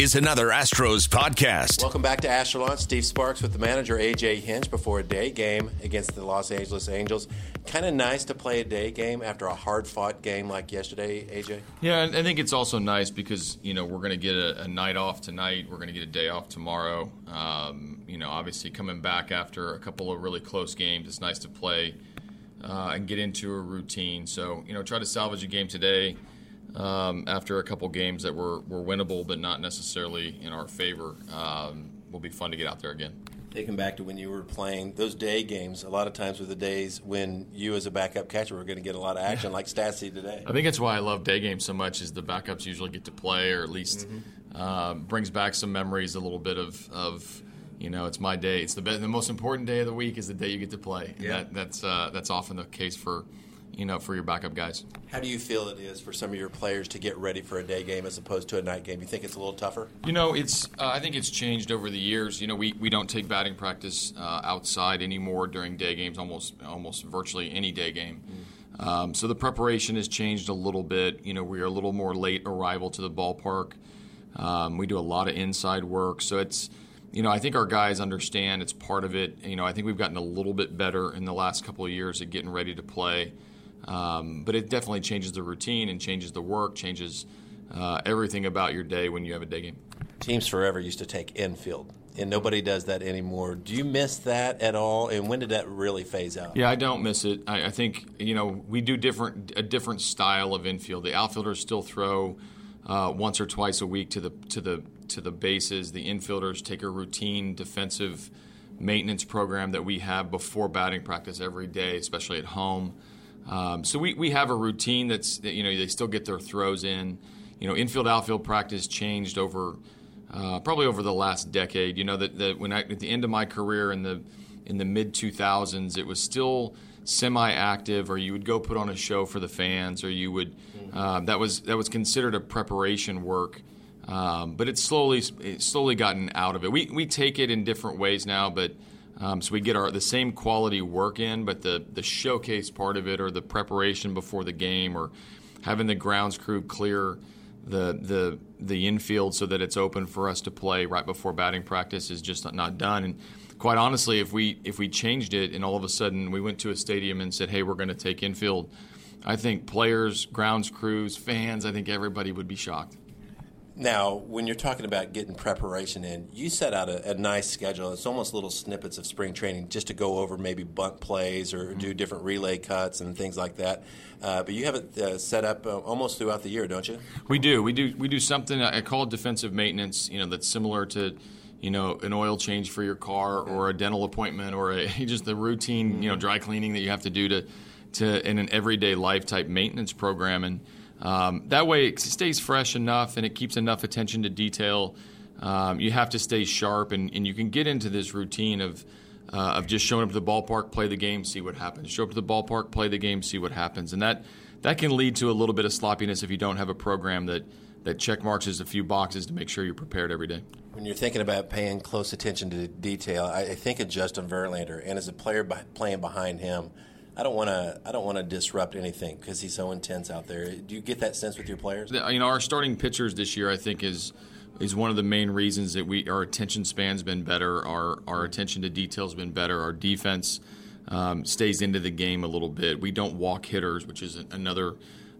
is another Astros podcast. Welcome back to Astro Steve Sparks with the manager AJ Hinch before a day game against the Los Angeles Angels. Kind of nice to play a day game after a hard fought game like yesterday, AJ. Yeah, I think it's also nice because you know we're going to get a, a, night off tonight. We're going to get a day off tomorrow. Um, you know, obviously coming back after a couple of really close games, it's nice to play uh, and get into a routine. So you know, try to salvage a game today um, after a couple games that were, were winnable but not necessarily in our favor. Um, will be fun to get out there again. Taking back to when you were playing those day games, a lot of times were the days when you, as a backup catcher, were going to get a lot of action, like Stassi today. I think that's why I love day games so much. Is the backups usually get to play, or at least mm-hmm. um, brings back some memories, a little bit of, of you know, it's my day. It's the the most important day of the week is the day you get to play. Yeah. That, that's uh, that's often the case for you know, for your backup guys. How do you feel it is for some of your players to get ready for a day game as opposed to a night game? You think it's a little tougher? You know, it's. Uh, I think it's changed over the years. You know, we, we don't take batting practice uh, outside anymore during day games. Almost almost virtually any day game. Mm. Um, so the preparation has changed a little bit. You know, we are a little more late arrival to the ballpark. Um, we do a lot of inside work, so it's you know, I think our guys understand it's part of it. You know, I think we've gotten a little bit better in the last couple of years at getting ready to play. Um, but it definitely changes the routine and changes the work, changes uh, everything about your day when you have a day game. Teams forever used to take infield, and nobody does that anymore. Do you miss that at all? And when did that really phase out? Yeah, I don't miss it. I, I think you know we do different a different style of infield. The outfielders still throw uh, once or twice a week to the to the to the bases. The infielders take a routine defensive maintenance program that we have before batting practice every day, especially at home. Um, so we, we have a routine that's that, you know they still get their throws in. You know, infield outfield practice changed over uh, probably over the last decade. You know that, that when I, at the end of my career in the in the mid 2000s, it was still semi-active, or you would go put on a show for the fans, or you would uh, that was that was considered a preparation work. Um, but it's slowly it's slowly gotten out of it. We we take it in different ways now, but um, so we get our the same quality work in, but the the showcase part of it, or the preparation before the game, or having the grounds crew clear the the the infield so that it's open for us to play right before batting practice is just not done. And quite honestly, if we if we changed it and all of a sudden we went to a stadium and said, "Hey, we're going to take infield," I think players, grounds crews, fans, I think everybody would be shocked. Now, when you're talking about getting preparation in, you set out a, a, nice schedule. It's almost little snippets of spring training just to go over maybe bunt plays or mm-hmm. do different relay cuts and things like that. Uh, but you have it uh, set up uh, almost throughout the year, don't you? We do. We do. We do something I call defensive maintenance. You know, that's similar to you know an oil change for your car or a dental appointment or a, just the routine you know mm-hmm. dry cleaning that you have to do to to in an everyday life type maintenance program and um, that way, it stays fresh enough and it keeps enough attention to detail. Um, you have to stay sharp, and, and, you can get into this routine of uh, of just showing up to the ballpark, play the game, see what happens. Show up to the ballpark, play the game, see what happens, and that that can lead to a little bit of sloppiness if you don't have a program that that check marks a few boxes to make sure you're prepared every day. When you're thinking about paying close attention to detail, I, I think of Justin Verlander, and as a player by, playing behind him I don't want to. I don't want to disrupt anything because he's so intense out there. Do you get that sense with your players? You know, our starting pitchers this year, I think, is is one of the main reasons that we our attention span's been better. Our our attention to detail's been better. Our defense um, stays into the game a little bit. We don't walk hitters, which is another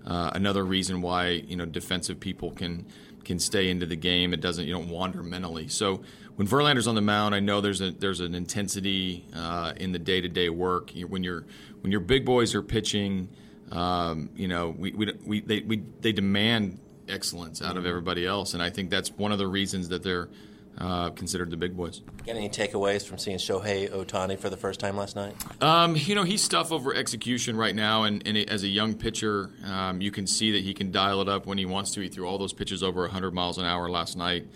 uh, another reason why you know defensive people can can stay into the game. It doesn't you don't wander mentally. So when Verlander's on the mound, I know there's a there's an intensity uh, in the day to day work. When you're when your big boys are pitching, um, you know we, we, we they we, they demand excellence out of everybody else, and I think that's one of the reasons that they're uh, considered the big boys. Get any takeaways from seeing Shohei Ohtani for the first time last night? Um, you know, he's tough over execution right now, and, and as a young pitcher, um, you can see that he can dial it up when he wants to. He threw all those pitches over 100 miles an hour last night.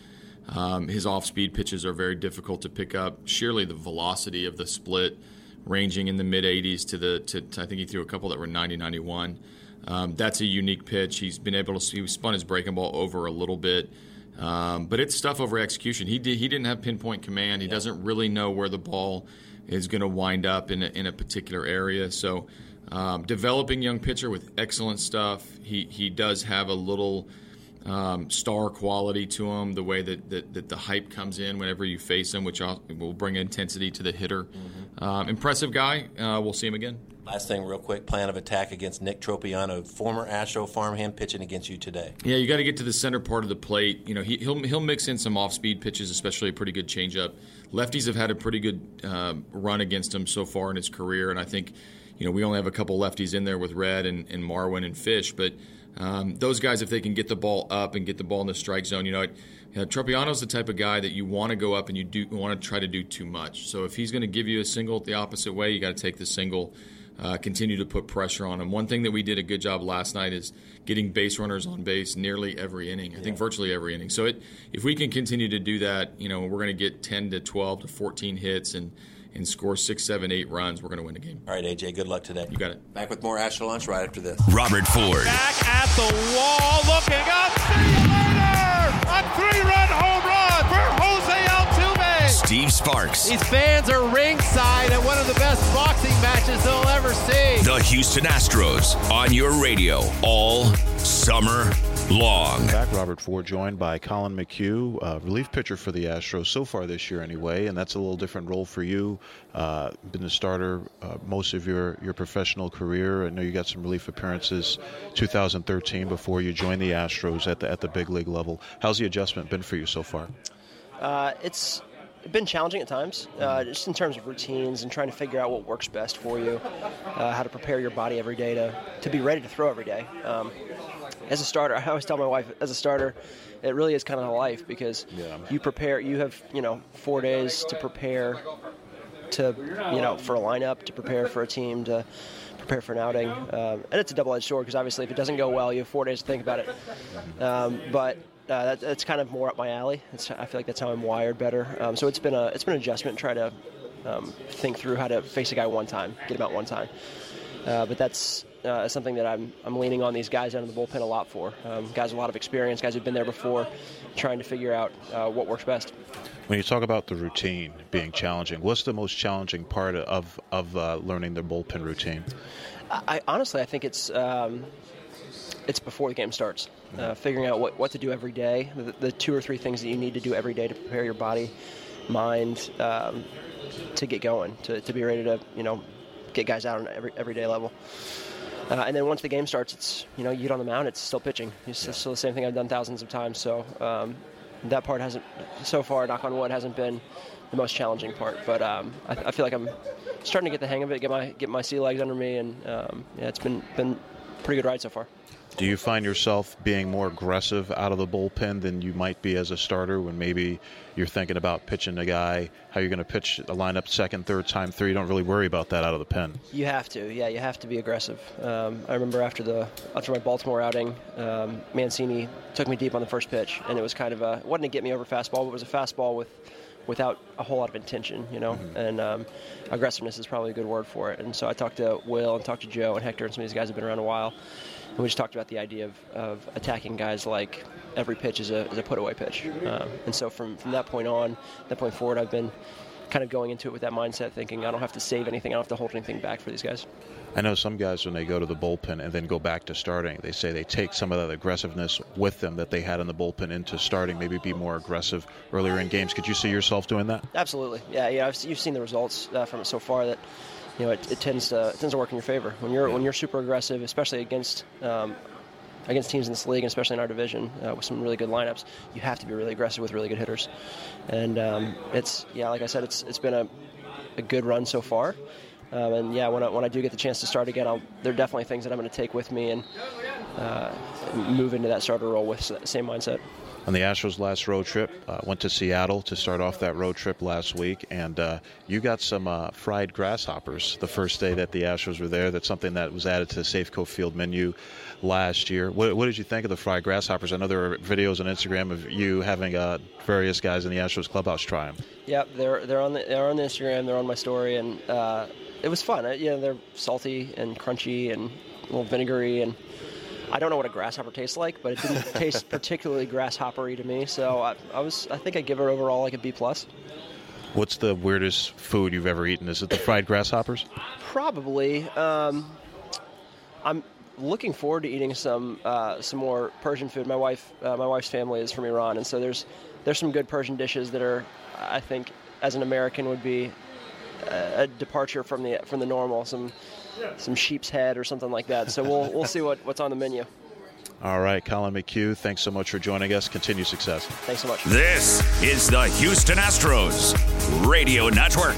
Um, his off-speed pitches are very difficult to pick up. Surely the velocity of the split, ranging in the mid 80s to the to, to I think he threw a couple that were 90, 91. Um, that's a unique pitch. He's been able to he spun his breaking ball over a little bit. Um, but it's stuff over execution. He did, he didn't have pinpoint command. He yeah. doesn't really know where the ball is going to wind up in a, in a particular area. So, um, developing young pitcher with excellent stuff. He he does have a little um, star quality to him. The way that, that, that, the hype comes in whenever you face him, which will bring intensity to the hitter. Mm-hmm. Um, impressive guy. Uh, we'll see him again. Last thing, real quick plan of attack against Nick Tropeano, former Astro farmhand, pitching against you today. Yeah, you got to get to the center part of the plate. You know, he, will he'll mix in some off speed pitches, especially a pretty good changeup. Lefties have had a pretty good uh, run against him so far in his career, and I think, you know, we only have a couple lefties in there with Red and, and Marwin and Fish, but um, those guys, if they can get the ball up and get the ball in the strike zone, you know, it, you know, Tropeano's the type of guy that you want to go up and you do want to try to do too much. So if he's going to give you a single the opposite way, you got to take the single uh, continue to put pressure on him. One thing that we did a good job last night is getting base runners on base nearly every inning. I think virtually every inning. So it, if we can continue to do that, you know, we're going to get 10 to 12 to 14 hits and and score six, seven, eight runs, we're going to win the game. All right, AJ, good luck today. You got it. Back with more Astro Lunch right after this. Robert Ford. Back at the wall, looking up. See you later. A three-run home run for Jose Altuve. Steve Sparks. These fans are ringside at one of the best boxing matches they'll ever see. The Houston Astros on your radio all summer long. Back, Robert Ford, joined by Collin McHugh, uh, relief pitcher for the Astros so far this year, anyway, and that's a little different role for you. Uh, been a starter uh, most of your, your professional career. I know you got some relief appearances 2013 before you joined the Astros at the at the big league level. How's the adjustment been for you so far? Uh, it's been challenging at times, uh, just in terms of routines and trying to figure out what works best for you, uh, how to prepare your body every day to, to be ready to throw every day. Um, as a starter, I always tell my wife, as a starter, it really is kind of a life because yeah. you prepare, you have, you know, four days to prepare to, you know, for a lineup, to prepare for a team, to prepare for an outing. Um, and it's a double edged sword because obviously if it doesn't go well, you have four days to think about it. Um, but uh, that, that's kind of more up my alley. It's, I feel like that's how I'm wired better. Um, so it's been a it's been an adjustment. Try to um, think through how to face a guy one time, get him out one time. Uh, but that's uh, something that I'm I'm leaning on these guys out of the bullpen a lot for. Um, guys with a lot of experience, guys who've been there before, trying to figure out uh, what works best. When you talk about the routine being challenging, what's the most challenging part of of uh, learning the bullpen routine? I, honestly, I think it's um, it's before the game starts. Uh, figuring out what, what to do every day, the, the, two or three things that you need to do every day to prepare your body, mind, um, to get going, to, to be ready to, you know, get guys out on every everyday level. Uh, and then once the game starts, it's you know you get on the mound, it's still pitching. It's yeah. still the same thing I've done thousands of times. So um, that part hasn't, so far, knock on wood, hasn't been the most challenging part. But um, I, I, feel like I'm starting to get the hang of it, get my get my sea legs under me, and um, yeah, it's been been pretty good ride so far. Do you find yourself being more aggressive out of the bullpen than you might be as a starter when maybe you're thinking about pitching a guy, how you're going to pitch a lineup second, third time through? You don't really worry about that out of the pen. You have to, yeah, you have to be aggressive. Um, I remember after the after my Baltimore outing, um, Mancini took me deep on the first pitch, and it was kind of a it wasn't a get me over fastball, but it was a fastball with without a whole lot of intention, you know. Mm-hmm. And um, aggressiveness is probably a good word for it. And so I talked to Will and talked to Joe and Hector and some of these guys have been around a while. And we just talked about the idea of, of attacking guys like every pitch is a, is a put away pitch. Um, and so from, from that point on, that point forward, I've been kind of going into it with that mindset, thinking I don't have to save anything, I don't have to hold anything back for these guys. I know some guys when they go to the bullpen and then go back to starting, they say they take some of that aggressiveness with them that they had in the bullpen into starting, maybe be more aggressive earlier in games. Could you see yourself doing that? Absolutely. Yeah, yeah. I've, you've seen the results uh, from it so far that you know, it, it, tends to it tends to work in your favor when you're when you're super aggressive, especially against um, against teams in this league, and especially in our division uh, with some really good lineups. You have to be really aggressive with really good hitters, and um, it's yeah, like I said, it's it's been a, a good run so far. Um, and yeah, when I, when I do get the chance to start again, I'll, there are definitely things that I'm going to take with me and uh, move into that starter role with the same mindset on the Astros' last road trip. Uh, went to Seattle to start off that road trip last week, and uh, you got some uh, fried grasshoppers the first day that the Astros were there. That's something that was added to the Safeco Field menu last year. What, what, did you think of the fried grasshoppers? I know there are videos on Instagram of you having uh, various guys in the Astros clubhouse try them. Yep, they're they're on the, they're on the Instagram. They're on my story, and uh, it was fun. You know, they're salty and crunchy and a little vinegary, and I don't know what a grasshopper tastes like, but it didn't taste particularly grasshoppery to me. So I, I was I think I give it overall like a B plus. What's the weirdest food you've ever eaten? Is it the fried grasshoppers? Probably. Um, I'm looking forward to eating some uh, some more Persian food. My wife, uh, my wife's family is from Iran, and so there's there's some good Persian dishes that are, I think, as an American would be a, a departure from the from the normal. Some some sheep's head or something like that. So we'll we'll see what, what's on the menu. All right, Collin McHugh, thanks so much for joining us. Continue success. Thanks so much. This is the Houston Astros Radio Network.